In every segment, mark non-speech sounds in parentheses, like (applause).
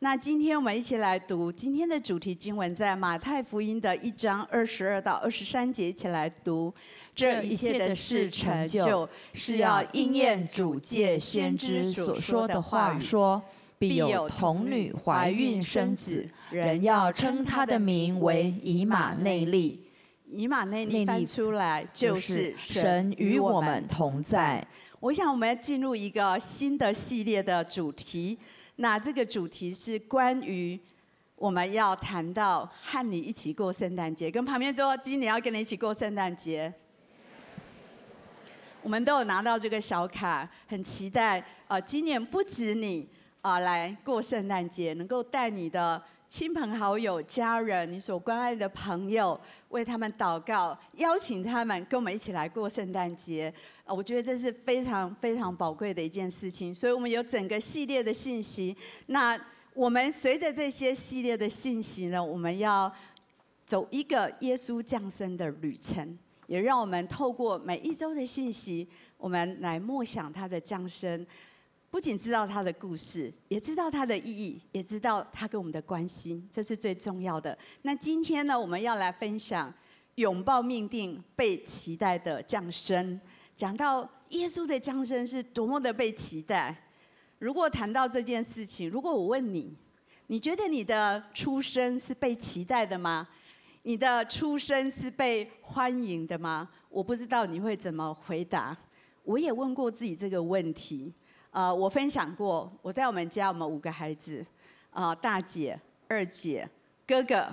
那今天我们一起来读今天的主题经文，在马太福音的一章二十二到二十三节，一起来读。这一切的事成就，是要应验主借先知所说的话说：必有童女怀孕生子，人要称他的名为以马内利。以马内利翻出来就是神与我们同在。我想我们要进入一个新的系列的主题。那这个主题是关于我们要谈到和你一起过圣诞节，跟旁边说今年要跟你一起过圣诞节。我们都有拿到这个小卡，很期待呃，今年不止你啊、呃、来过圣诞节，能够带你的亲朋好友、家人，你所关爱的朋友，为他们祷告，邀请他们跟我们一起来过圣诞节。我觉得这是非常非常宝贵的一件事情，所以我们有整个系列的信息。那我们随着这些系列的信息呢，我们要走一个耶稣降生的旅程，也让我们透过每一周的信息，我们来默想他的降生，不仅知道他的故事，也知道他的意义，也知道他跟我们的关系，这是最重要的。那今天呢，我们要来分享拥抱命定、被期待的降生。讲到耶稣的降生是多么的被期待。如果谈到这件事情，如果我问你，你觉得你的出生是被期待的吗？你的出生是被欢迎的吗？我不知道你会怎么回答。我也问过自己这个问题。呃，我分享过，我在我们家，我们五个孩子，呃，大姐、二姐、哥哥，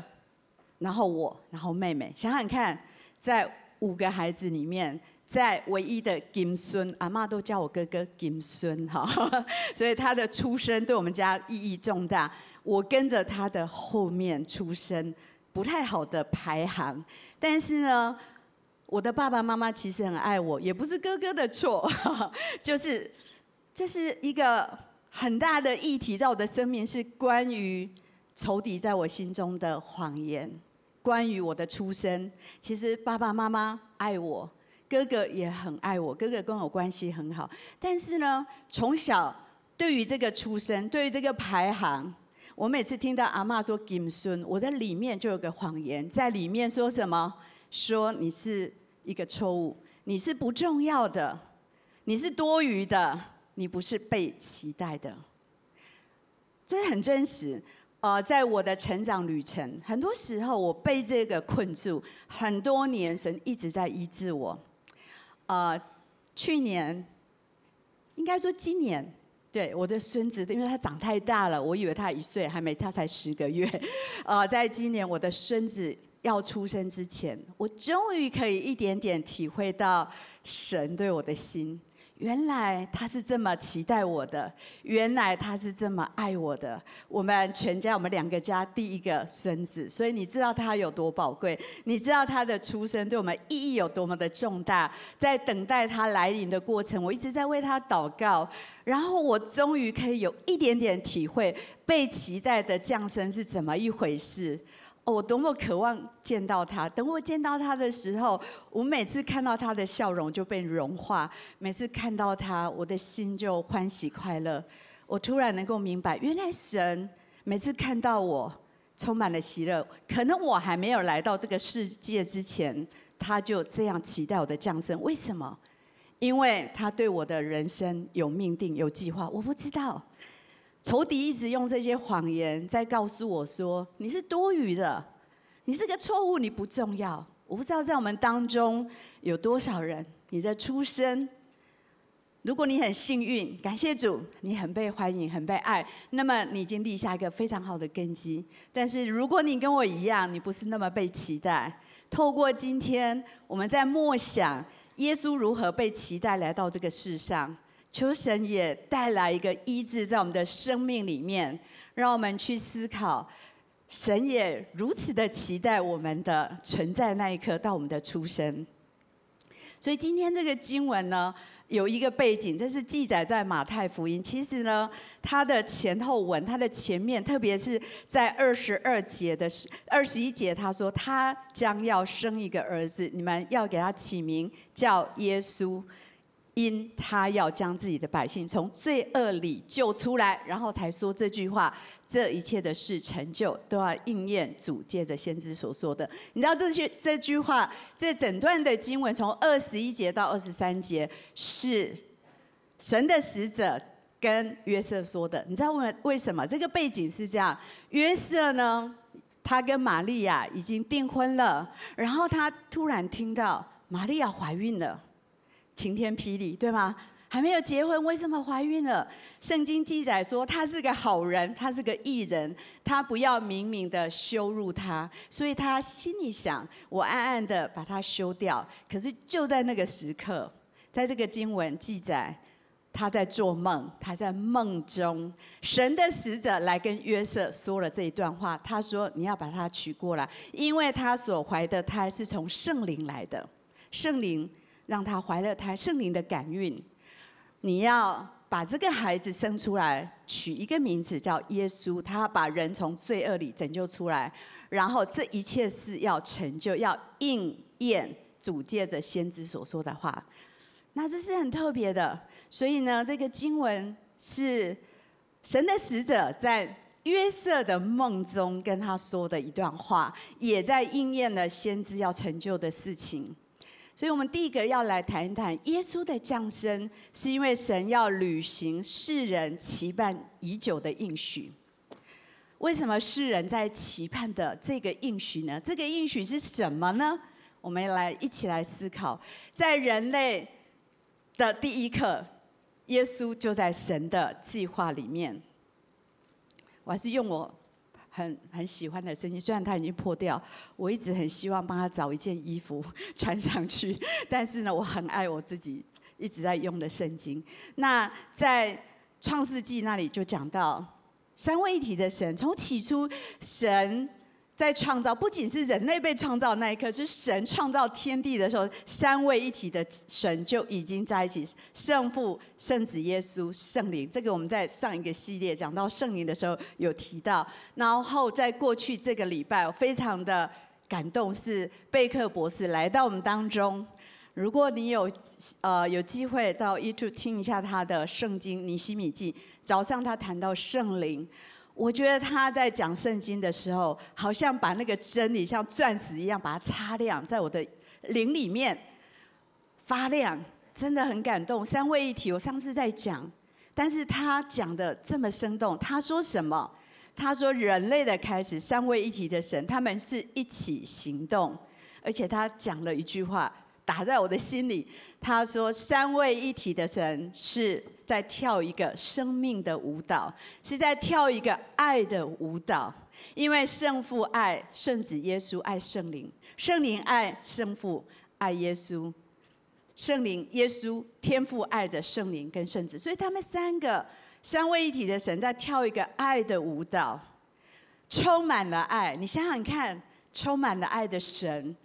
然后我，然后妹妹。想想看，在五个孩子里面。在唯一的金孙，阿妈都叫我哥哥金孙哈，(laughs) 所以他的出生对我们家意义重大。我跟着他的后面出生，不太好的排行。但是呢，我的爸爸妈妈其实很爱我，也不是哥哥的错，(laughs) 就是这是一个很大的议题，在我的生命是关于仇敌在我心中的谎言，关于我的出生。其实爸爸妈妈爱我。哥哥也很爱我，哥哥跟我关系很好。但是呢，从小对于这个出生，对于这个排行，我每次听到阿嬷说“金孙”，我在里面就有个谎言，在里面说什么？说你是一个错误，你是不重要的，你是多余的，你不是被期待的。这很真实。呃，在我的成长旅程，很多时候我被这个困住，很多年，神一直在医治我。呃，去年应该说今年，对我的孙子，因为他长太大了，我以为他一岁还没，他才十个月。呃，在今年我的孙子要出生之前，我终于可以一点点体会到神对我的心。原来他是这么期待我的，原来他是这么爱我的。我们全家，我们两个家第一个孙子，所以你知道他有多宝贵，你知道他的出生对我们意义有多么的重大。在等待他来临的过程，我一直在为他祷告，然后我终于可以有一点点体会被期待的降生是怎么一回事。哦，我多么渴望见到他！等我见到他的时候，我每次看到他的笑容就被融化，每次看到他，我的心就欢喜快乐。我突然能够明白，原来神每次看到我充满了喜乐，可能我还没有来到这个世界之前，他就这样期待我的降生。为什么？因为他对我的人生有命定、有计划。我不知道。仇敌一直用这些谎言在告诉我说：“你是多余的，你是个错误，你不重要。”我不知道在我们当中有多少人，你的出生，如果你很幸运，感谢主，你很被欢迎，很被爱，那么你已经立下一个非常好的根基。但是如果你跟我一样，你不是那么被期待，透过今天我们在默想耶稣如何被期待来到这个世上。求神也带来一个医治在我们的生命里面，让我们去思考，神也如此的期待我们的存在那一刻到我们的出生。所以今天这个经文呢，有一个背景，这是记载在马太福音。其实呢，它的前后文，它的前面，特别是在二十二节的二十一节，他说他将要生一个儿子，你们要给他起名叫耶稣。因他要将自己的百姓从罪恶里救出来，然后才说这句话。这一切的事成就，都要应验主借着先知所说的。你知道这些这句话，这整段的经文从二十一节到二十三节，是神的使者跟约瑟说的。你知道为为什么？这个背景是这样：约瑟呢，他跟玛利亚已经订婚了，然后他突然听到玛利亚怀孕了，晴天霹雳，对吗？还没有结婚，为什么怀孕了？圣经记载说他是个好人，他是个义人，他不要明明的羞辱他，所以他心里想：我暗暗的把他休掉。可是就在那个时刻，在这个经文记载，他在做梦，他在梦中，神的使者来跟约瑟说了这一段话。他说：你要把他娶过来，因为他所怀的胎是从圣灵来的，圣灵让他怀了胎，圣灵的感孕。你要把这个孩子生出来，取一个名字叫耶稣，他把人从罪恶里拯救出来，然后这一切事要成就，要应验主借着先知所说的话。那这是很特别的，所以呢，这个经文是神的使者在约瑟的梦中跟他说的一段话，也在应验了先知要成就的事情。所以，我们第一个要来谈一谈耶稣的降生，是因为神要履行世人期盼已久的应许。为什么世人在期盼的这个应许呢？这个应许是什么呢？我们来一起来思考。在人类的第一刻，耶稣就在神的计划里面。我还是用我。很很喜欢的圣经，虽然它已经破掉，我一直很希望帮他找一件衣服 (laughs) 穿上去。但是呢，我很爱我自己一直在用的圣经。那在创世纪那里就讲到三位一体的神，从起初神。在创造，不仅是人类被创造那一刻，是神创造天地的时候，三位一体的神就已经在一起。圣父、圣子、耶稣、圣灵，这个我们在上一个系列讲到圣灵的时候有提到。然后在过去这个礼拜，我非常的感动，是贝克博士来到我们当中。如果你有呃有机会到 YouTube 听一下他的圣经尼希米记，早上他谈到圣灵。我觉得他在讲圣经的时候，好像把那个真理像钻石一样把它擦亮，在我的灵里面发亮，真的很感动。三位一体，我上次在讲，但是他讲的这么生动。他说什么？他说人类的开始，三位一体的神，他们是一起行动，而且他讲了一句话。打在我的心里。他说：“三位一体的神是在跳一个生命的舞蹈，是在跳一个爱的舞蹈。因为圣父爱圣子耶稣爱圣灵，圣灵爱圣父爱耶稣，圣灵耶稣天父爱着圣灵跟圣子，所以他们三个三位一体的神在跳一个爱的舞蹈，充满了爱。你想想看，充满了爱的神。”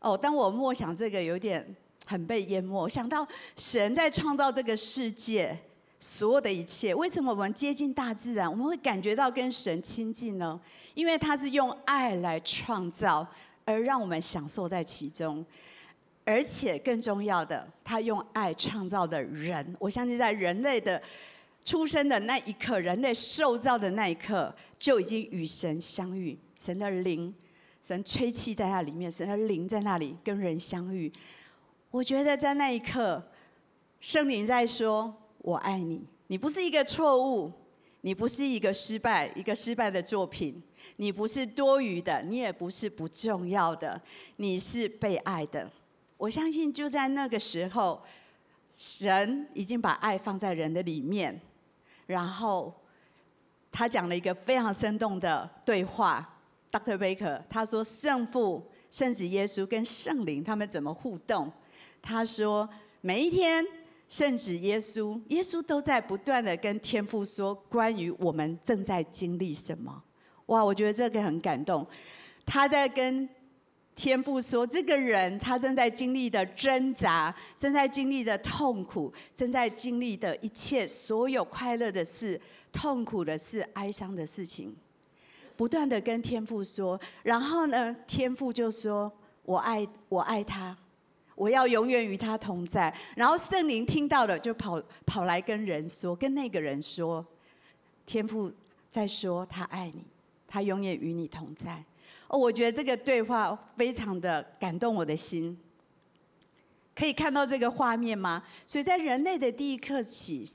哦，当我默想这个，有点很被淹没。想到神在创造这个世界所有的一切，为什么我们接近大自然，我们会感觉到跟神亲近呢？因为他是用爱来创造，而让我们享受在其中。而且更重要的，他用爱创造的人，我相信在人类的出生的那一刻，人类受造的那一刻，就已经与神相遇，神的灵。神吹气在那里面，神的灵在那里跟人相遇。我觉得在那一刻，圣灵在说：“我爱你。你不是一个错误，你不是一个失败，一个失败的作品。你不是多余的，你也不是不重要的，你是被爱的。”我相信就在那个时候，神已经把爱放在人的里面，然后他讲了一个非常生动的对话。Dr. Baker 他说：“圣父、圣子耶稣跟圣灵他们怎么互动？”他说：“每一天，圣子耶稣，耶稣都在不断的跟天父说关于我们正在经历什么。”哇，我觉得这个很感动。他在跟天父说：“这个人他正在经历的挣扎，正在经历的痛苦，正在经历的一切所有快乐的事、痛苦的事、哀伤的事情。”不断的跟天父说，然后呢，天父就说：“我爱，我爱他，我要永远与他同在。然后圣灵听到了，就跑跑来跟人说，跟那个人说，天父在说他爱你，他永远与你同在。哦，我觉得这个对话非常的感动我的心。可以看到这个画面吗？所以在人类的第一刻起，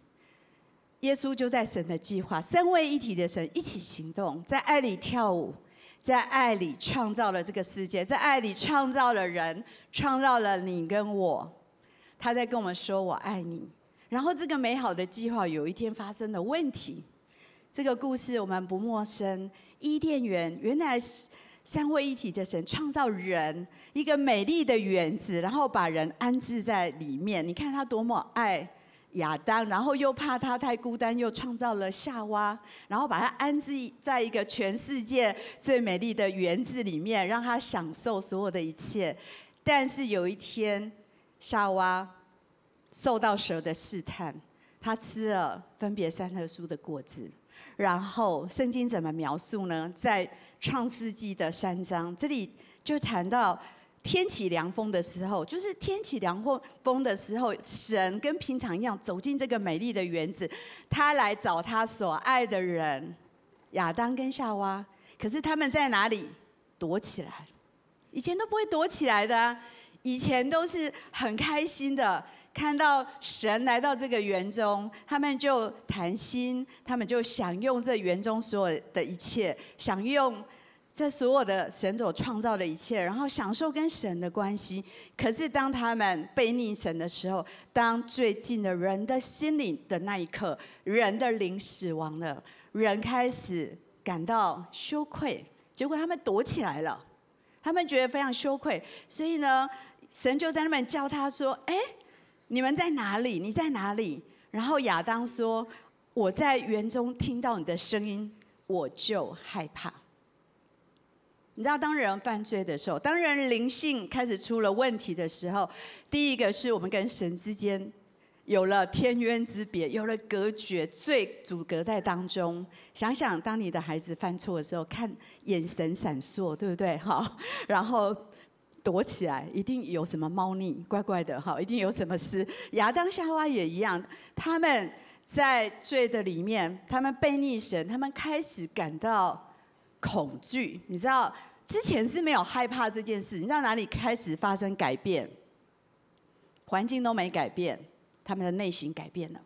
耶稣就在神的计划，三位一体的神一起行动，在爱里跳舞。在爱里创造了这个世界，在爱里创造了人，创造了你跟我。他在跟我们说：“我爱你。”然后这个美好的计划有一天发生了问题。这个故事我们不陌生。伊甸园原来是三位一体的神创造人，一个美丽的园子，然后把人安置在里面。你看他多么爱。亚当，然后又怕他太孤单，又创造了夏娃，然后把他安置在一个全世界最美丽的园子里面，让他享受所有的一切。但是有一天，夏娃受到蛇的试探，他吃了分别善恶树的果子。然后圣经怎么描述呢？在创世纪的三章，这里就谈到。天起凉风的时候，就是天起凉风风的时候，神跟平常一样走进这个美丽的园子，他来找他所爱的人亚当跟夏娃。可是他们在哪里？躲起来。以前都不会躲起来的啊，以前都是很开心的，看到神来到这个园中，他们就谈心，他们就享用这园中所有的一切，享用。在所有的神所创造的一切，然后享受跟神的关系。可是当他们背逆神的时候，当最近的人的心里的那一刻，人的灵死亡了，人开始感到羞愧。结果他们躲起来了，他们觉得非常羞愧。所以呢，神就在那边叫他说：“哎，你们在哪里？你在哪里？”然后亚当说：“我在园中听到你的声音，我就害怕。”你知道，当人犯罪的时候，当人灵性开始出了问题的时候，第一个是我们跟神之间有了天渊之别，有了隔绝，罪阻隔在当中。想想当你的孩子犯错的时候，看眼神闪烁，对不对？(laughs) 好，然后躲起来，一定有什么猫腻，怪怪的，好，一定有什么事。亚当夏娃也一样，他们在罪的里面，他们背逆神，他们开始感到。恐惧，你知道之前是没有害怕这件事，你知道哪里开始发生改变？环境都没改变，他们的内心改变了。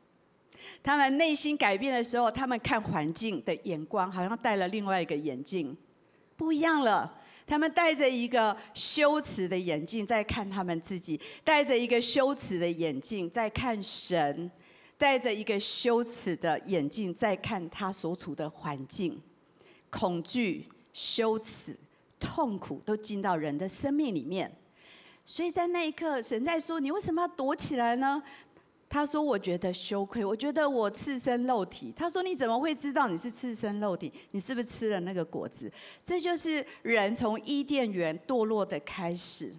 他们内心改变的时候，他们看环境的眼光好像戴了另外一个眼镜，不一样了。他们戴着一个羞耻的眼镜在看他们自己，戴着一个羞耻的眼镜在看神，戴着一个羞耻的眼镜在看他所处的环境。恐惧、羞耻、痛苦都进到人的生命里面，所以在那一刻，神在说：“你为什么要躲起来呢？”他说：“我觉得羞愧，我觉得我赤身露体。”他说：“你怎么会知道你是赤身露体？你是不是吃了那个果子？”这就是人从伊甸园堕落的开始。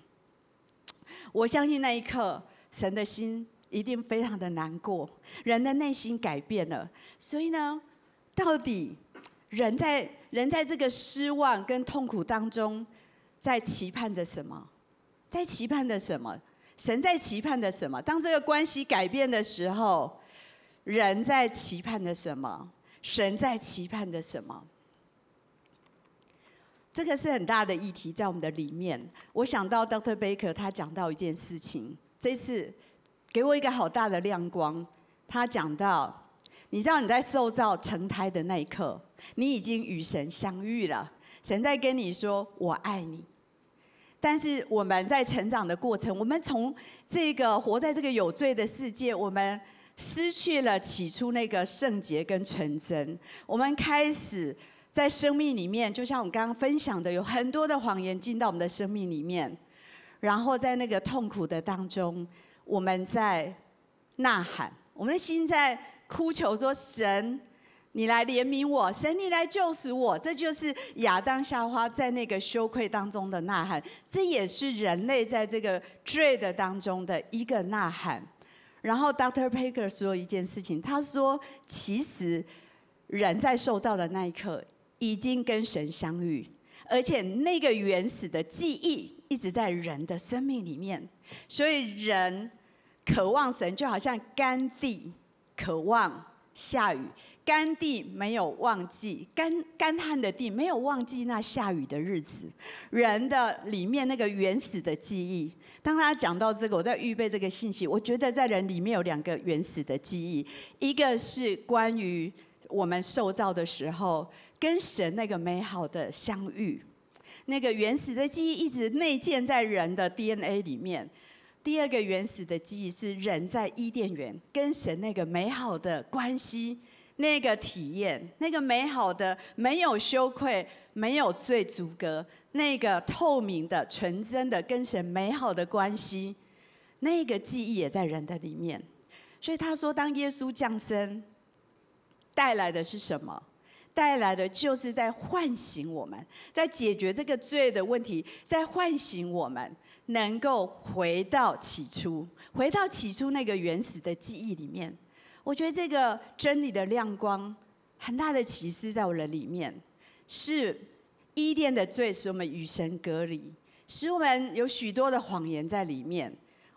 我相信那一刻，神的心一定非常的难过，人的内心改变了。所以呢，到底人在？人在这个失望跟痛苦当中，在期盼着什么？在期盼着什么？神在期盼着什么？当这个关系改变的时候，人在期盼着什么？神在期盼着什么？这个是很大的议题，在我们的里面。我想到 Dr. Baker 他讲到一件事情，这次给我一个好大的亮光。他讲到，你知道你在受造成胎的那一刻。你已经与神相遇了，神在跟你说“我爱你”。但是我们在成长的过程，我们从这个活在这个有罪的世界，我们失去了起初那个圣洁跟纯真。我们开始在生命里面，就像我刚刚分享的，有很多的谎言进到我们的生命里面。然后在那个痛苦的当中，我们在呐喊，我们的心在哭求说：“神。”你来怜悯我，神，你来救赎我，这就是亚当夏娃在那个羞愧当中的呐喊，这也是人类在这个罪的当中的一个呐喊。然后，Dr. Baker 说一件事情，他说，其实人在受造的那一刻已经跟神相遇，而且那个原始的记忆一直在人的生命里面，所以人渴望神，就好像甘地渴望下雨。干地没有忘记，干干旱的地没有忘记那下雨的日子。人的里面那个原始的记忆，当他讲到这个，我在预备这个信息，我觉得在人里面有两个原始的记忆，一个是关于我们受造的时候跟神那个美好的相遇，那个原始的记忆一直内建在人的 DNA 里面。第二个原始的记忆是人在伊甸园跟神那个美好的关系。那个体验，那个美好的、没有羞愧、没有罪阻隔，那个透明的、纯真的跟神美好的关系，那个记忆也在人的里面。所以他说，当耶稣降生，带来的是什么？带来的就是在唤醒我们，在解决这个罪的问题，在唤醒我们，能够回到起初，回到起初那个原始的记忆里面。我觉得这个真理的亮光，很大的启示在我的里面，是伊甸的罪使我们与神隔离，使我们有许多的谎言在里面，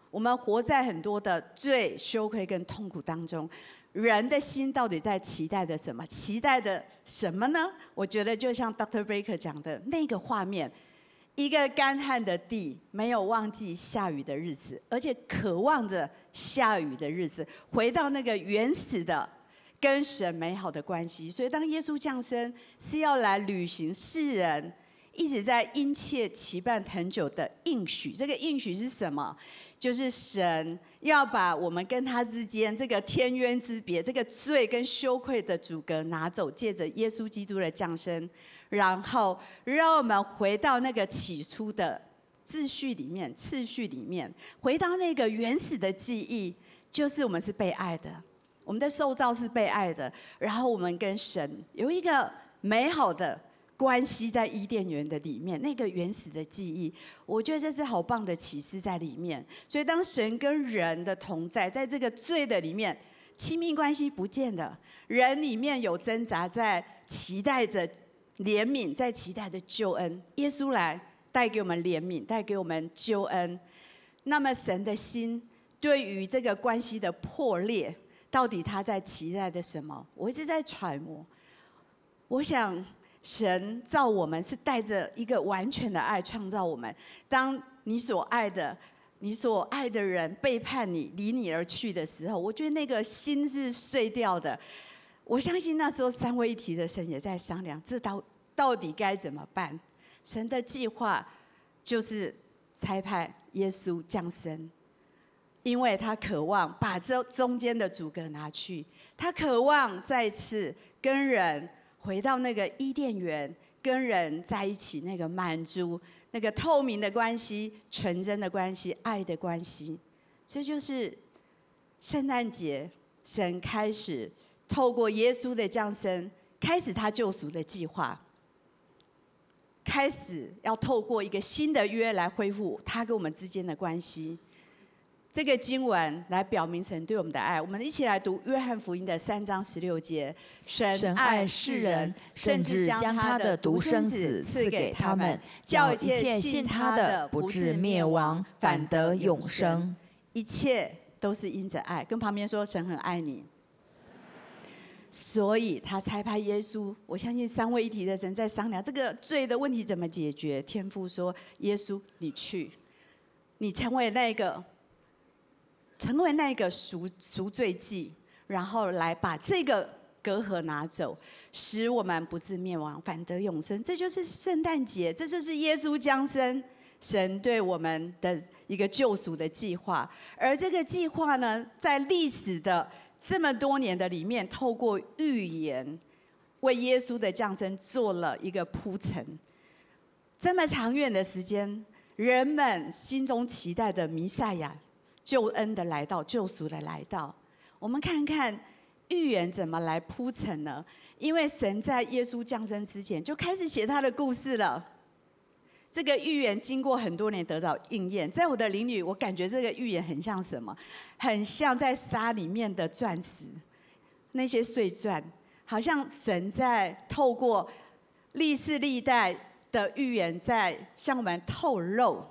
我们活在很多的罪、羞愧跟痛苦当中。人的心到底在期待的什么？期待的什么呢？我觉得就像 Dr. Baker 讲的那个画面。一个干旱的地，没有忘记下雨的日子，而且渴望着下雨的日子，回到那个原始的跟神美好的关系。所以，当耶稣降生，是要来履行世人一直在殷切期盼很久的应许。这个应许是什么？就是神要把我们跟他之间这个天渊之别、这个罪跟羞愧的阻隔拿走，借着耶稣基督的降生。然后，让我们回到那个起初的秩序里面、次序里面，回到那个原始的记忆，就是我们是被爱的，我们的受造是被爱的。然后，我们跟神有一个美好的关系，在伊甸园的里面，那个原始的记忆，我觉得这是好棒的启示在里面。所以，当神跟人的同在，在这个罪的里面，亲密关系不见了，人里面有挣扎，在期待着。怜悯在期待的救恩，耶稣来带给我们怜悯，带给我们救恩。那么神的心对于这个关系的破裂，到底他在期待的什么？我一直在揣摩。我想神造我们是带着一个完全的爱创造我们。当你所爱的、你所爱的人背叛你、离你而去的时候，我觉得那个心是碎掉的。我相信那时候三位一体的神也在商量，这到到底该怎么办？神的计划就是差派耶稣降生，因为他渴望把这中间的阻隔拿去，他渴望再次跟人回到那个伊甸园，跟人在一起那个满足、那个透明的关系、纯真的关系、爱的关系。这就是圣诞节，神开始。透过耶稣的降生，开始他救赎的计划，开始要透过一个新的约来恢复他跟我们之间的关系。这个经文来表明神对我们的爱。我们一起来读约翰福音的三章十六节：神爱世人，甚至将他的独生子赐给他们，叫一切信他的不至灭亡，反得永生。一切都是因着爱。跟旁边说，神很爱你。所以他差派耶稣，我相信三位一体的神在商量这个罪的问题怎么解决。天父说：“耶稣，你去，你成为那个，成为那个赎赎罪祭，然后来把这个隔阂拿走，使我们不至灭亡，反得永生。”这就是圣诞节，这就是耶稣降生，神对我们的一个救赎的计划。而这个计划呢，在历史的。这么多年的里面，透过预言，为耶稣的降生做了一个铺陈。这么长远的时间，人们心中期待的弥赛亚救恩的来到，救赎的来到。我们看看预言怎么来铺陈呢？因为神在耶稣降生之前就开始写他的故事了。这个预言经过很多年得到应验，在我的灵里，我感觉这个预言很像什么？很像在沙里面的钻石，那些碎钻，好像神在透过历世历代的预言在向我们透露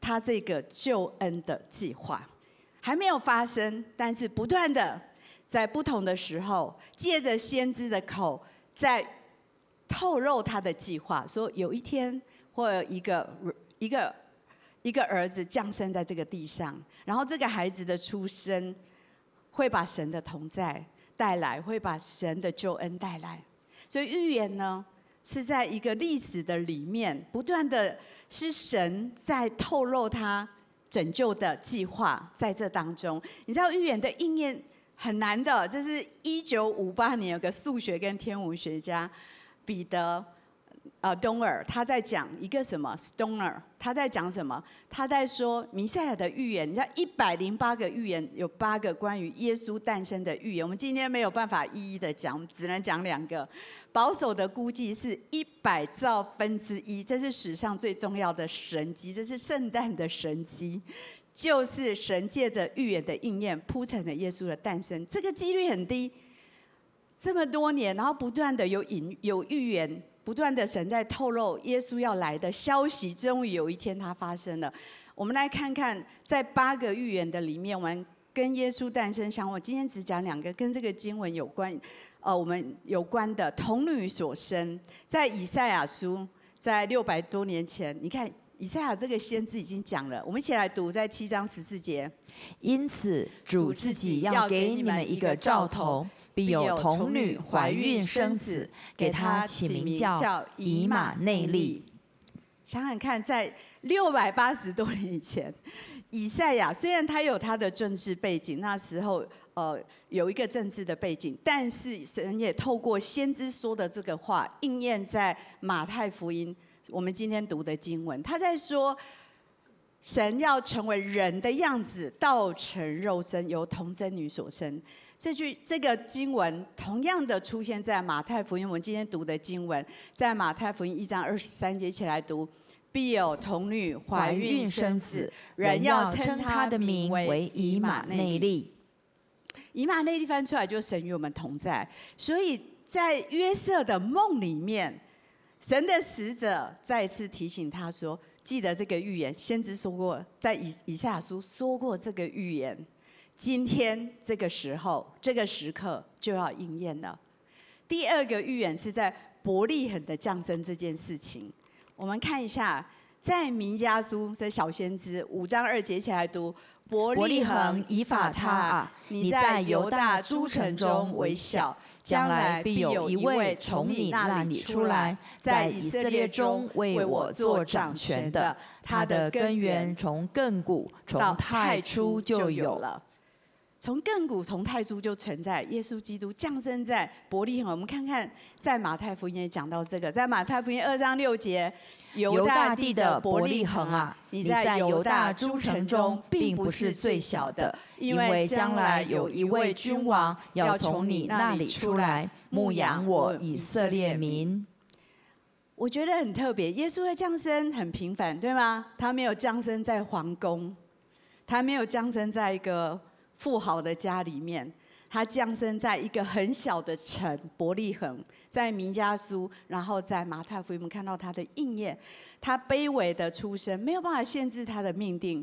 他这个救恩的计划，还没有发生，但是不断的在不同的时候，借着先知的口，在透露他的计划，说有一天或一个一个一个儿子降生在这个地上，然后这个孩子的出生会把神的同在带来，会把神的救恩带来，所以预言呢，是在一个历史的里面，不断的是神在透露他拯救的计划，在这当中，你知道预言的应验很难的。这是一九五八年有个数学跟天文学家彼得。呃，东尔他在讲一个什么？Stoner 他在讲什么？他在说弥赛亚的预言。你知道一百零八个预言，有八个关于耶稣诞生的预言。我们今天没有办法一一的讲，只能讲两个。保守的估计是一百兆分之一，这是史上最重要的神迹，这是圣诞的神迹，就是神借着预言的应验铺成了耶稣的诞生。这个几率很低，这么多年，然后不断的有引有预言。不断的神在透露耶稣要来的消息，终于有一天它发生了。我们来看看，在八个预言的里面，我们跟耶稣诞生相关。今天只讲两个跟这个经文有关，呃，我们有关的童女所生，在以赛亚书，在六百多年前，你看以赛亚这个先知已经讲了。我们一起来读，在七章十四节。因此，主自己要给你们一个兆头。必有童女怀孕生子，给他起名叫以马内利。想想看，在六百八十多年以前，以赛亚虽然他有他的政治背景，那时候呃有一个政治的背景，但是神也透过先知说的这个话应验在马太福音，我们今天读的经文，他在说神要成为人的样子，道成肉身，由童贞女所生。这句这个经文同样的出现在马太福音，我们今天读的经文，在马太福音一章二十三节，一起来读：必有童女怀孕生子，人要称他的名为以马内利。以马内利翻出来就是神与我们同在，所以在约瑟的梦里面，神的使者再次提醒他说：记得这个预言，先知说过，在以以赛亚书说过这个预言。今天这个时候，这个时刻就要应验了。第二个预言是在伯利恒的降生这件事情。我们看一下，在弥迦书这小先知五章二节，一起来读：伯利恒以法他啊，你在犹大诸城中为小，将来必有一位从你那里出来，在以色列中为我做掌权的。他的根源从亘古从太初就有了。从亘古从太初就存在，耶稣基督降生在伯利恒。我们看看，在马太福音也讲到这个，在马太福音二章六节，犹大地的伯利恒啊，你在犹大诸城中并不是最小的，因为将来有一位君王要从你那里出来，牧养我以色列民。我觉得很特别，耶稣的降生很平凡，对吗？他没有降生在皇宫，他没有降生在一个。富豪的家里面，他降生在一个很小的城伯利恒，在名家书，然后在马太福音，我们看到他的应验。他卑微的出身没有办法限制他的命定，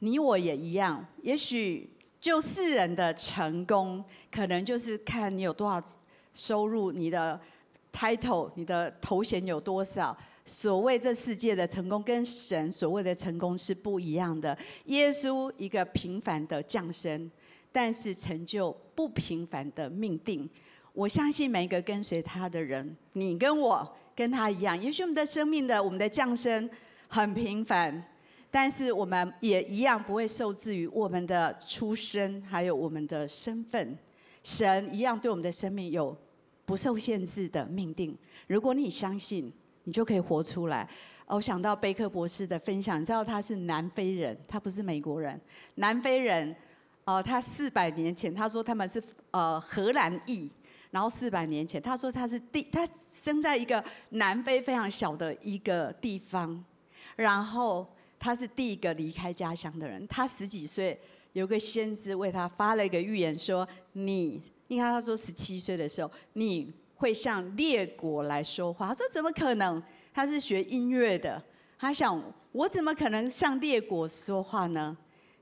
你我也一样。也许就世人的成功，可能就是看你有多少收入，你的 title，你的头衔有多少。所谓这世界的成功，跟神所谓的成功是不一样的。耶稣一个平凡的降生，但是成就不平凡的命定。我相信每一个跟随他的人，你跟我跟他一样。也许我们的生命的我们的降生很平凡，但是我们也一样不会受制于我们的出生，还有我们的身份。神一样对我们的生命有不受限制的命定。如果你相信。你就可以活出来。我想到贝克博士的分享，你知道他是南非人，他不是美国人。南非人，呃，他四百年前他说他们是呃荷兰裔，然后四百年前他说他是第他生在一个南非非常小的一个地方，然后他是第一个离开家乡的人。他十几岁，有个先知为他发了一个预言说，说你，因为他说十七岁的时候你。会向列国来说话。他说：“怎么可能？他是学音乐的，他想我怎么可能向列国说话呢？”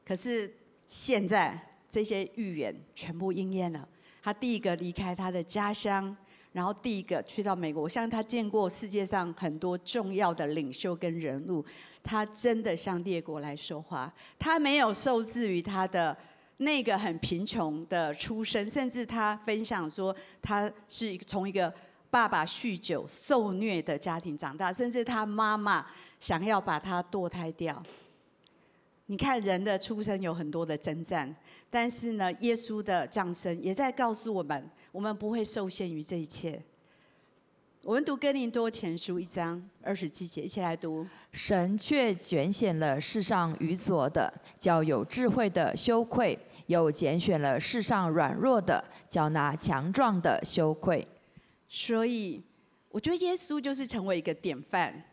可是现在这些预言全部应验了。他第一个离开他的家乡，然后第一个去到美国。我向他见过世界上很多重要的领袖跟人物，他真的向列国来说话。他没有受制于他的那个很贫穷的出身，甚至他分享说他是从一个爸爸酗酒受虐的家庭长大，甚至他妈妈想要把他堕胎掉。你看人的出生有很多的征战，但是呢，耶稣的降生也在告诉我们，我们不会受限于这一切。我们读哥林多前书一章二十七节，一起来读。神却拣选了世上愚拙的，叫有智慧的羞愧；又拣选了世上软弱的，叫那强壮的羞愧。所以，我觉得耶稣就是成为一个典范。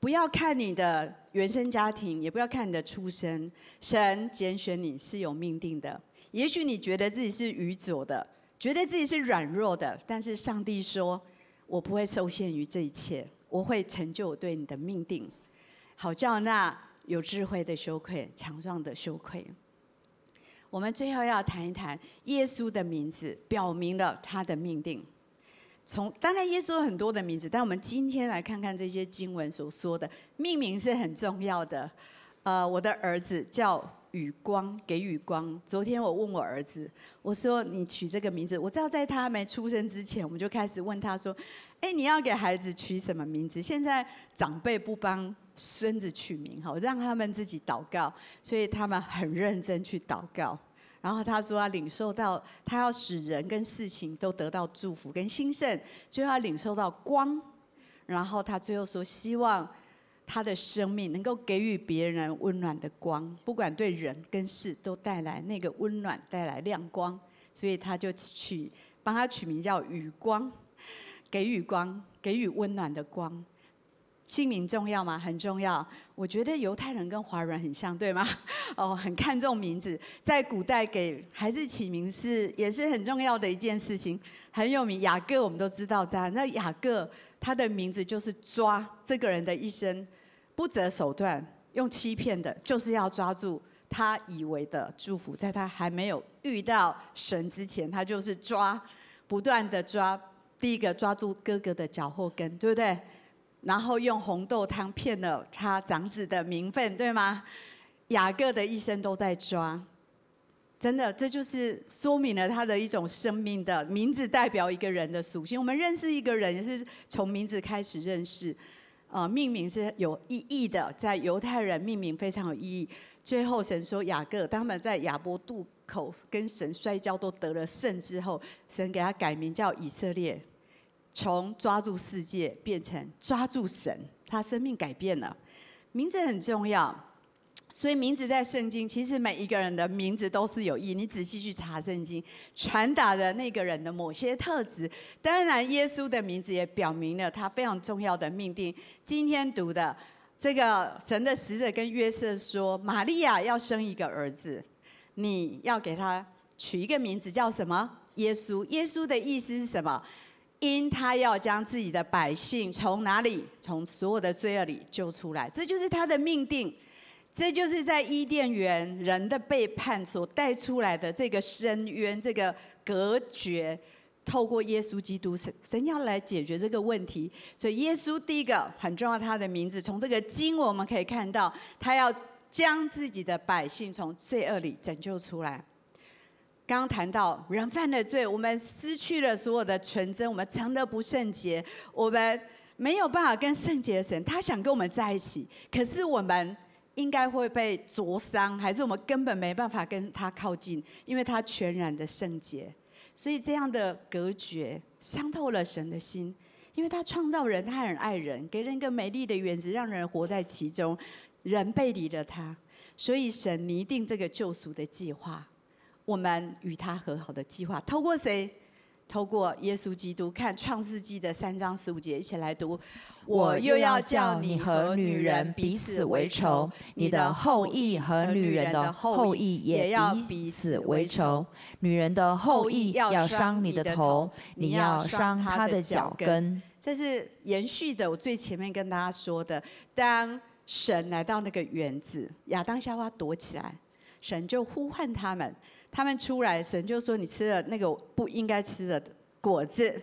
不要看你的原生家庭，也不要看你的出身，神拣选你是有命定的。也许你觉得自己是愚拙的，觉得自己是软弱的，但是上帝说：“我不会受限于这一切，我会成就我对你的命定。”好叫那有智慧的羞愧，强壮的羞愧。我们最后要谈一谈耶稣的名字，表明了他的命定。从当然，耶稣有很多的名字，但我们今天来看看这些经文所说的命名是很重要的。呃，我的儿子叫宇光，给予光。昨天我问我儿子，我说你取这个名字，我知道在他没出生之前，我们就开始问他说，哎，你要给孩子取什么名字？现在长辈不帮孙子取名，好，让他们自己祷告，所以他们很认真去祷告。然后他说：“他领受到，他要使人跟事情都得到祝福跟兴盛，最后他领受到光。然后他最后说，希望他的生命能够给予别人温暖的光，不管对人跟事都带来那个温暖，带来亮光。所以他就取帮他取名叫雨光，给予光，给予温暖的光。”姓名重要吗？很重要。我觉得犹太人跟华人很像，对吗？(laughs) 哦，很看重名字，在古代给孩子起名是也是很重要的一件事情，很有名。雅各我们都知道他，那雅各他的名字就是抓这个人的一生不择手段，用欺骗的，就是要抓住他以为的祝福，在他还没有遇到神之前，他就是抓，不断的抓。第一个抓住哥哥的脚后跟，对不对？然后用红豆汤骗了他长子的名分，对吗？雅各的一生都在抓，真的，这就是说明了他的一种生命的名字代表一个人的属性。我们认识一个人是从名字开始认识，呃，命名是有意义的，在犹太人命名非常有意义。最后神说雅各，当他们在雅伯渡口跟神摔跤都得了胜之后，神给他改名叫以色列。从抓住世界变成抓住神，他生命改变了。名字很重要，所以名字在圣经，其实每一个人的名字都是有意。你仔细去查圣经，传达了那个人的某些特质。当然，耶稣的名字也表明了他非常重要的命定。今天读的这个神的使者跟约瑟说，玛利亚要生一个儿子，你要给他取一个名字叫什么？耶稣。耶稣的意思是什么？因他要将自己的百姓从哪里？从所有的罪恶里救出来，这就是他的命定。这就是在伊甸园人的背叛所带出来的这个深渊，这个隔绝。透过耶稣基督，神神要来解决这个问题。所以耶稣第一个很重要，他的名字从这个经我们可以看到，他要将自己的百姓从罪恶里拯救出来。刚刚谈到人犯了罪，我们失去了所有的纯真，我们成了不圣洁，我们没有办法跟圣洁的神，他想跟我们在一起，可是我们应该会被灼伤，还是我们根本没办法跟他靠近，因为他全然的圣洁，所以这样的隔绝伤透了神的心，因为他创造人，他很爱人，给人一个美丽的园子，让人活在其中，人背离了他，所以神拟定这个救赎的计划。我们与他和好的计划，透过谁？透过耶稣基督，看创世纪的三章十五节，一起来读。我又要叫你和女人彼此为仇，你的后裔和女人的后裔也要彼此为仇。女人的后裔要伤你的头，你要伤她的脚跟。这是延续的，我最前面跟大家说的，当神来到那个园子，亚当夏娃躲起来，神就呼唤他们，他们出来，神就说：“你吃了那个不应该吃的果子。”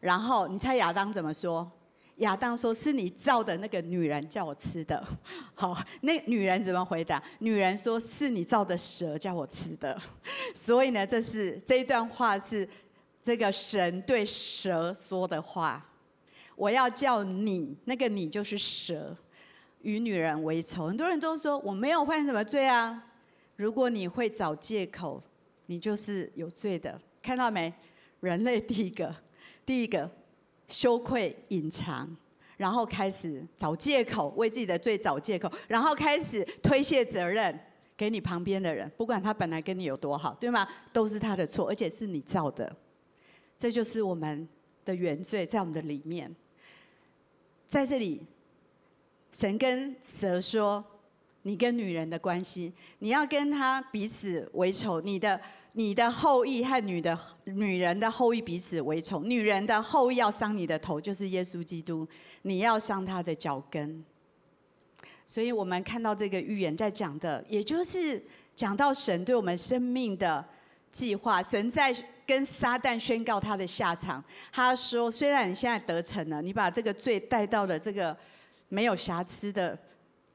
然后你猜亚当怎么说？亚当说：“是你造的那个女人叫我吃的。(laughs) ”好，那女人怎么回答？女人说：“是你造的蛇叫我吃的。(laughs) ”所以呢，这是这一段话是这个神对蛇说的话。我要叫你，那个你就是蛇，与女人为仇。很多人都说我没有犯什么罪啊。如果你会找借口，你就是有罪的。看到没？人类第一个，第一个。羞愧、隐藏，然后开始找借口，为自己的罪找借口，然后开始推卸责任给你旁边的人，不管他本来跟你有多好，对吗？都是他的错，而且是你造的。这就是我们的原罪，在我们的里面。在这里，神跟蛇说：“你跟女人的关系，你要跟他彼此为仇，你的。”你的后裔和女的女人的后裔彼此为仇，女人的后裔要伤你的头，就是耶稣基督，你要伤他的脚跟。所以我们看到这个预言在讲的，也就是讲到神对我们生命的计划。神在跟撒旦宣告他的下场。他说：虽然你现在得逞了，你把这个罪带到了这个没有瑕疵的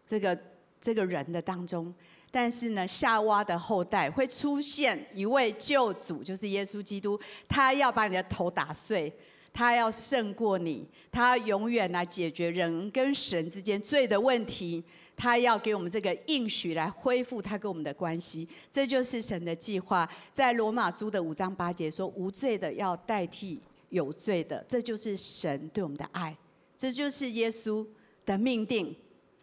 这个这个人的当中。但是呢，夏娃的后代会出现一位救主，就是耶稣基督。他要把你的头打碎，他要胜过你，他永远来解决人跟神之间罪的问题。他要给我们这个应许来恢复他跟我们的关系。这就是神的计划。在罗马书的五章八节说：“无罪的要代替有罪的。”这就是神对我们的爱，这就是耶稣的命定，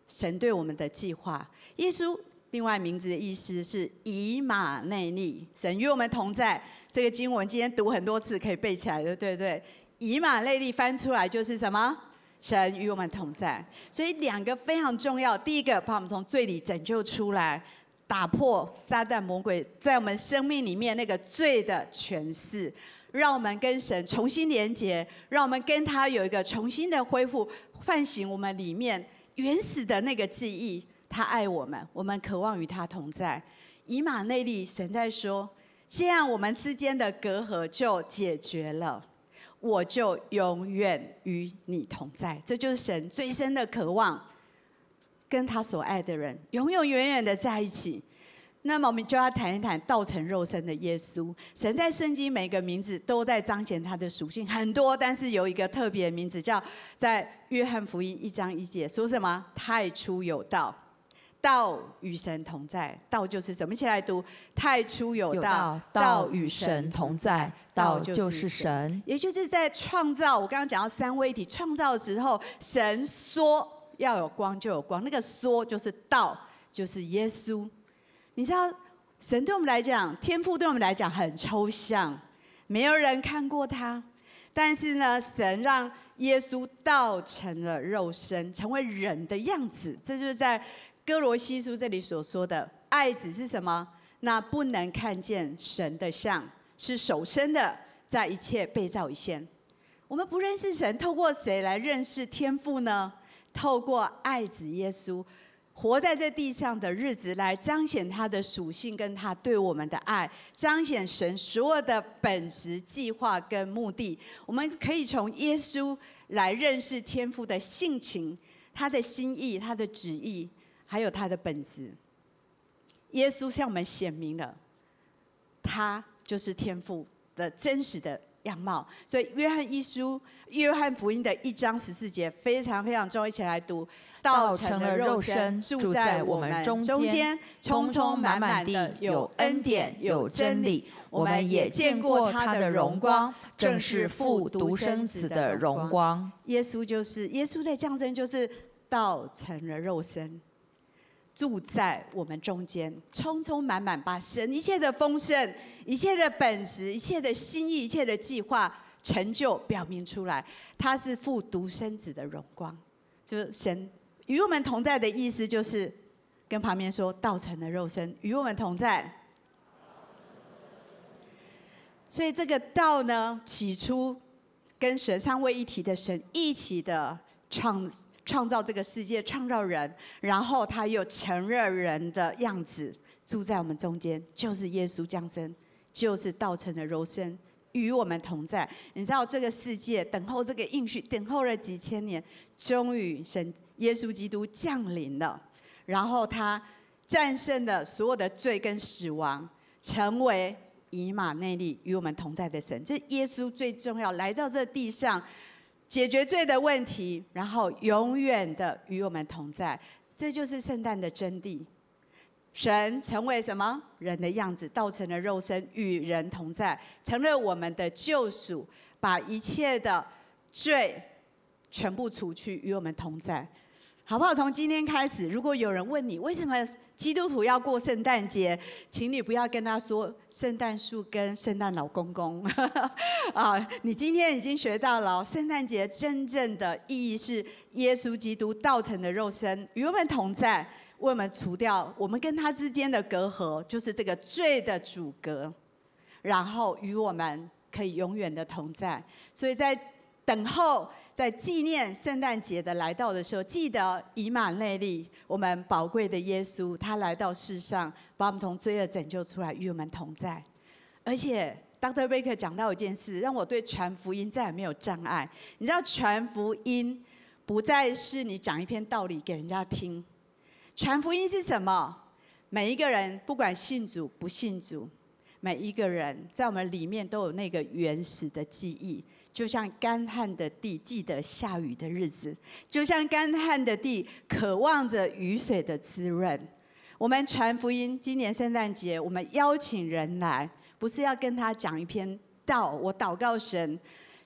神对我们的计划。耶稣。另外名字的意思是以马内利，神与我们同在。这个经文今天读很多次，可以背起来的，对不对？以马内利翻出来就是什么？神与我们同在。所以两个非常重要。第一个，把我们从罪里拯救出来，打破撒旦魔鬼在我们生命里面那个罪的权势，让我们跟神重新连接，让我们跟他有一个重新的恢复，唤醒我们里面原始的那个记忆。他爱我们，我们渴望与他同在。以马内利，神在说，这样我们之间的隔阂就解决了，我就永远与你同在。这就是神最深的渴望，跟他所爱的人永永远远的在一起。那么我们就要谈一谈道成肉身的耶稣。神在圣经每个名字都在彰显他的属性，很多，但是有一个特别的名字，叫在约翰福音一章一节说什么？太初有道。道与神同在，道就是什么？一起来读：太初有道，道与神同在，道就是神。也就是在创造，我刚刚讲到三位一体创造的时候，神说要有光就有光，那个说就是道，就是耶稣。你知道，神对我们来讲，天赋对我们来讲很抽象，没有人看过他，但是呢，神让耶稣道成了肉身，成为人的样子，这就是在。哥罗西书这里所说的爱子是什么？那不能看见神的像，是首生的，在一切被造以先。我们不认识神，透过谁来认识天赋呢？透过爱子耶稣，活在这地上的日子，来彰显他的属性跟他对我们的爱，彰显神所有的本质、计划跟目的。我们可以从耶稣来认识天父的性情、他的心意、他的旨意。还有他的本质，耶稣向我们显明了，他就是天父的真实的样貌。所以约翰一书、约翰福音的一章十四节非常非常重要，一起来读：道成了肉身，住在我们中间，充充满满的有恩典有真理。我们也见过他的荣光，正是父独生子的荣光。耶稣就是耶稣的降生，就是道成了肉身。住在我们中间，充充满满，把神一切的丰盛、一切的本质、一切的心意、一切的计划成就表明出来。他是父独生子的荣光，就是神与我们同在的意思，就是跟旁边说道成的肉身与我们同在。所以这个道呢，起初跟神三位一体的神一起的创创造这个世界，创造人，然后他又承认人的样子，住在我们中间，就是耶稣降生，就是道成的肉身与我们同在。你知道这个世界等候这个应许，等候了几千年，终于神耶稣基督降临了，然后他战胜了所有的罪跟死亡，成为。以马内利与我们同在的神，这耶稣最重要，来到这地上解决罪的问题，然后永远的与我们同在，这就是圣诞的真谛。神成为什么？人的样子，道成了肉身，与人同在，成了我们的救赎，把一切的罪全部除去，与我们同在。好不好？从今天开始，如果有人问你为什么基督徒要过圣诞节，请你不要跟他说圣诞树跟圣诞老公公。(laughs) 啊，你今天已经学到了，圣诞节真正的意义是耶稣基督道成的肉身与我们同在，为我们除掉我们跟他之间的隔阂，就是这个罪的阻隔，然后与我们可以永远的同在。所以在等候。在纪念圣诞节的来到的时候，记得以马内利，我们宝贵的耶稣，他来到世上，把我们从罪恶拯救出来，与我们同在。而且，Dr. Baker 讲到一件事，让我对传福音再也没有障碍。你知道，传福音不再是你讲一篇道理给人家听，传福音是什么？每一个人，不管信主不信主，每一个人在我们里面都有那个原始的记忆。就像干旱的地记得下雨的日子，就像干旱的地渴望着雨水的滋润。我们传福音，今年圣诞节，我们邀请人来，不是要跟他讲一篇道。我祷告神，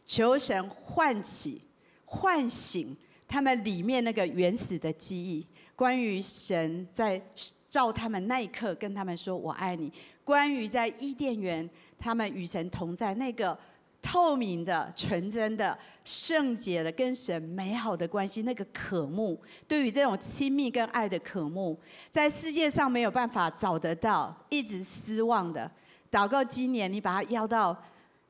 求神唤起、唤醒他们里面那个原始的记忆，关于神在造他们那一刻跟他们说“我爱你”，关于在伊甸园他们与神同在那个。透明的、纯真的、圣洁的，跟神美好的关系，那个渴慕，对于这种亲密跟爱的渴慕，在世界上没有办法找得到，一直失望的。祷告今年，你把他邀到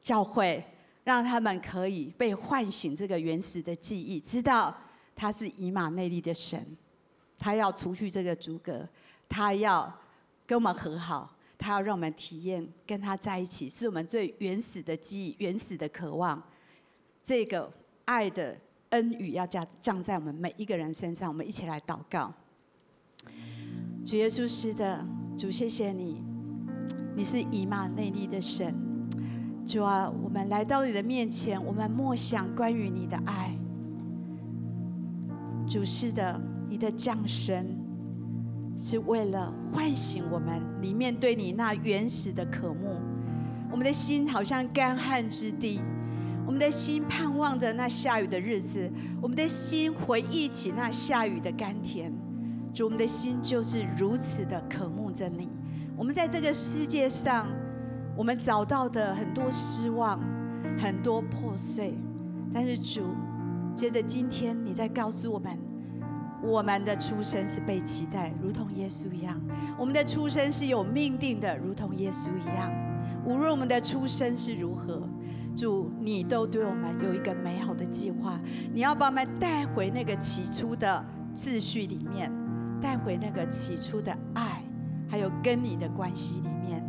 教会，让他们可以被唤醒这个原始的记忆，知道他是以马内利的神，他要除去这个阻隔，他要跟我们和好。他要让我们体验跟他在一起，是我们最原始的记忆、原始的渴望。这个爱的恩雨要降降在我们每一个人身上，我们一起来祷告。主耶稣，是的，主，谢谢你，你是以马内利的神。主啊，我们来到你的面前，我们默想关于你的爱。主，是的，你的降生。是为了唤醒我们里面对你那原始的渴慕，我们的心好像干旱之地，我们的心盼望着那下雨的日子，我们的心回忆起那下雨的甘甜。主，我们的心就是如此的渴慕着你。我们在这个世界上，我们找到的很多失望，很多破碎，但是主，接着今天你在告诉我们。我们的出生是被期待，如同耶稣一样；我们的出生是有命定的，如同耶稣一样。无论我们的出生是如何，主，你都对我们有一个美好的计划。你要把我们带回那个起初的秩序里面，带回那个起初的爱，还有跟你的关系里面。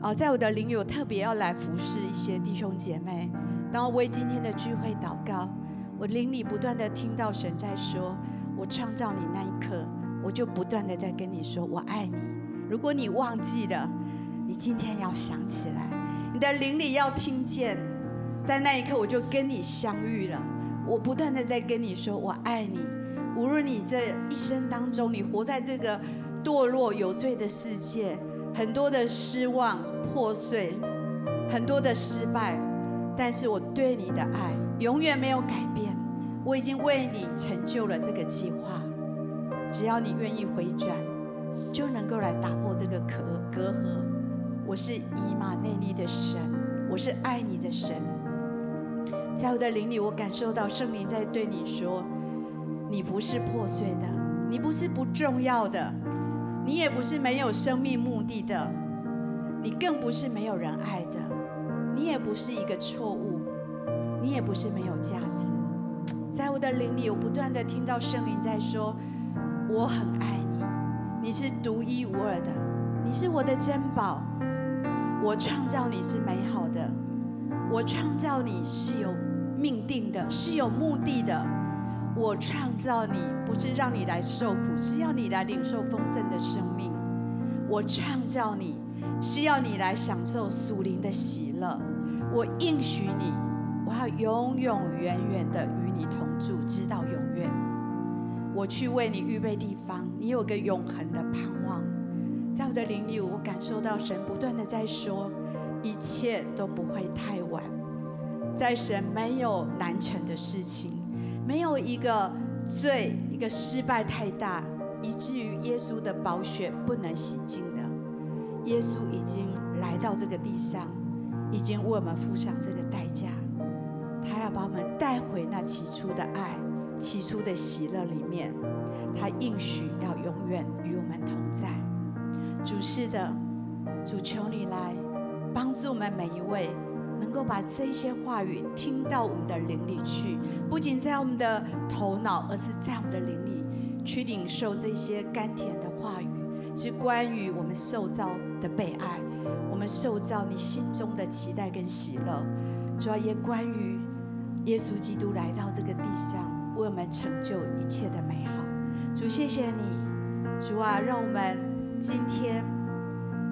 哦，在我的灵里，我特别要来服侍一些弟兄姐妹。当我为今天的聚会祷告，我灵里不断的听到神在说。我创造你那一刻，我就不断的在跟你说我爱你。如果你忘记了，你今天要想起来，你的灵里要听见，在那一刻我就跟你相遇了。我不断的在跟你说我爱你。无论你这一生当中，你活在这个堕落有罪的世界，很多的失望、破碎，很多的失败，但是我对你的爱永远没有改变。我已经为你成就了这个计划，只要你愿意回转，就能够来打破这个隔隔阂。我是以马内利的神，我是爱你的神。在我的灵里，我感受到圣灵在对你说：你不是破碎的，你不是不重要的，你也不是没有生命目的的，你更不是没有人爱的，你也不是一个错误，你也不是没有价值。在我的灵里，我不断的听到圣灵在说：我很爱你，你是独一无二的，你是我的珍宝，我创造你是美好的，我创造你是有命定的，是有目的的。我创造你不是让你来受苦，是要你来领受丰盛的生命。我创造你是要你来享受属灵的喜乐。我应许你，我要永永远远的与你同住，直到永远。我去为你预备地方，你有个永恒的盼望。在我的灵里，我感受到神不断的在说，一切都不会太晚。在神没有难成的事情，没有一个罪、一个失败太大，以至于耶稣的宝血不能洗净的。耶稣已经来到这个地上，已经为我们付上这个代价。他要把我们带回那起初的爱、起初的喜乐里面。他应许要永远与我们同在。主是的，主求你来帮助我们每一位。能够把这些话语听到我们的灵里去，不仅在我们的头脑，而是在我们的灵里去领受这些甘甜的话语，是关于我们受造的被爱，我们受造你心中的期待跟喜乐，主要也关于耶稣基督来到这个地上，为我们成就一切的美好。主，谢谢你，主啊，让我们今天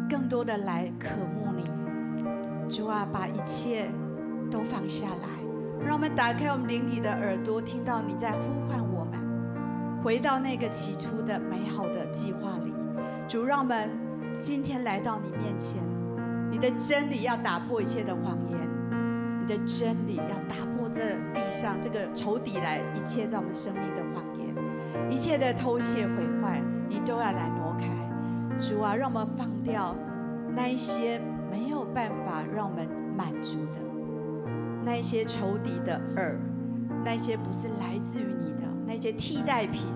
更多的来渴慕你。主啊，把一切都放下来，让我们打开我们灵里的耳朵，听到你在呼唤我们，回到那个起初的美好的计划里。主，让我们今天来到你面前，你的真理要打破一切的谎言，你的真理要打破这地上这个仇敌来一切在我们生命的谎言，一切的偷窃毁坏，你都要来挪开。主啊，让我们放掉那一些。没有办法让我们满足的那一些仇敌的饵，那些不是来自于你的那些替代品、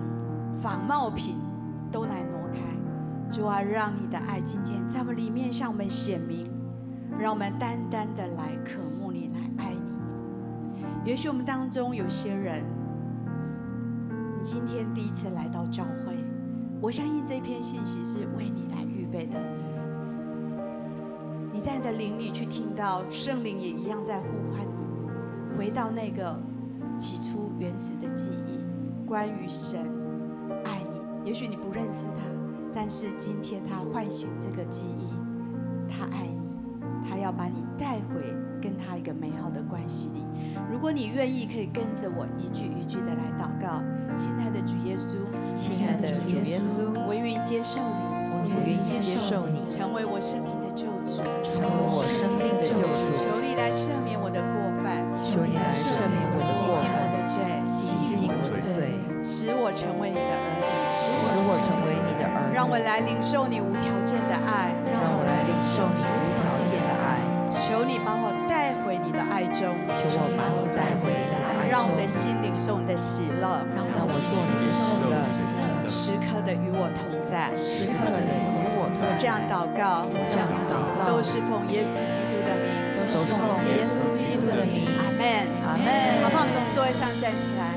仿冒品，都来挪开。主啊，让你的爱今天在我们里面向我们显明，让我们单单的来渴慕，也许我们当中有些人，你今天第一次来到教会，我相信这篇信息是为你来预备的。你在你的灵里去听到圣灵也一样在呼唤你，回到那个起初原始的记忆，关于神爱你。也许你不认识他，但是今天他唤醒这个记忆，他爱你，他要把你带回跟他一个美好的关系里。如果你愿意，可以跟着我一句一句的来祷告。亲爱的主耶稣，亲爱的主耶稣，我愿意接受你，我愿意接受你，成为我生命的救主。成为我生命的救主，求你来赦免我的过犯，求你来赦免我的过犯，洗净我的罪，洗净我的罪，使我成为你的儿女，使我成为你的儿女，让我来领受你无条件的爱，让我来领受你爱中，求我把我带回你的爱中，让我的心灵受你的喜乐，让我做你的喜乐，时刻的与我同在，时刻的与我同在，这样祷告，这样祷告。都是奉耶稣基督的名，都是奉耶稣基督的名。阿门，阿门。好不好？从座位上站起来，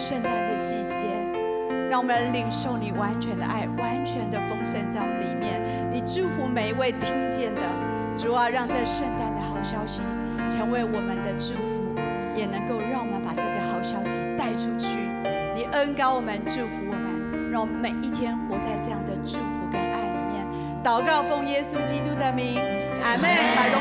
圣诞的季节，让我们领受你完全的爱，完全的丰盛在我们里面。你祝福每一位听见的，主啊，让这圣诞的好消息。成为我们的祝福，也能够让我们把这个好消息带出去。你恩膏我们，祝福我们，让我们每一天活在这样的祝福跟爱里面。祷告奉耶稣基督的名，阿门。把荣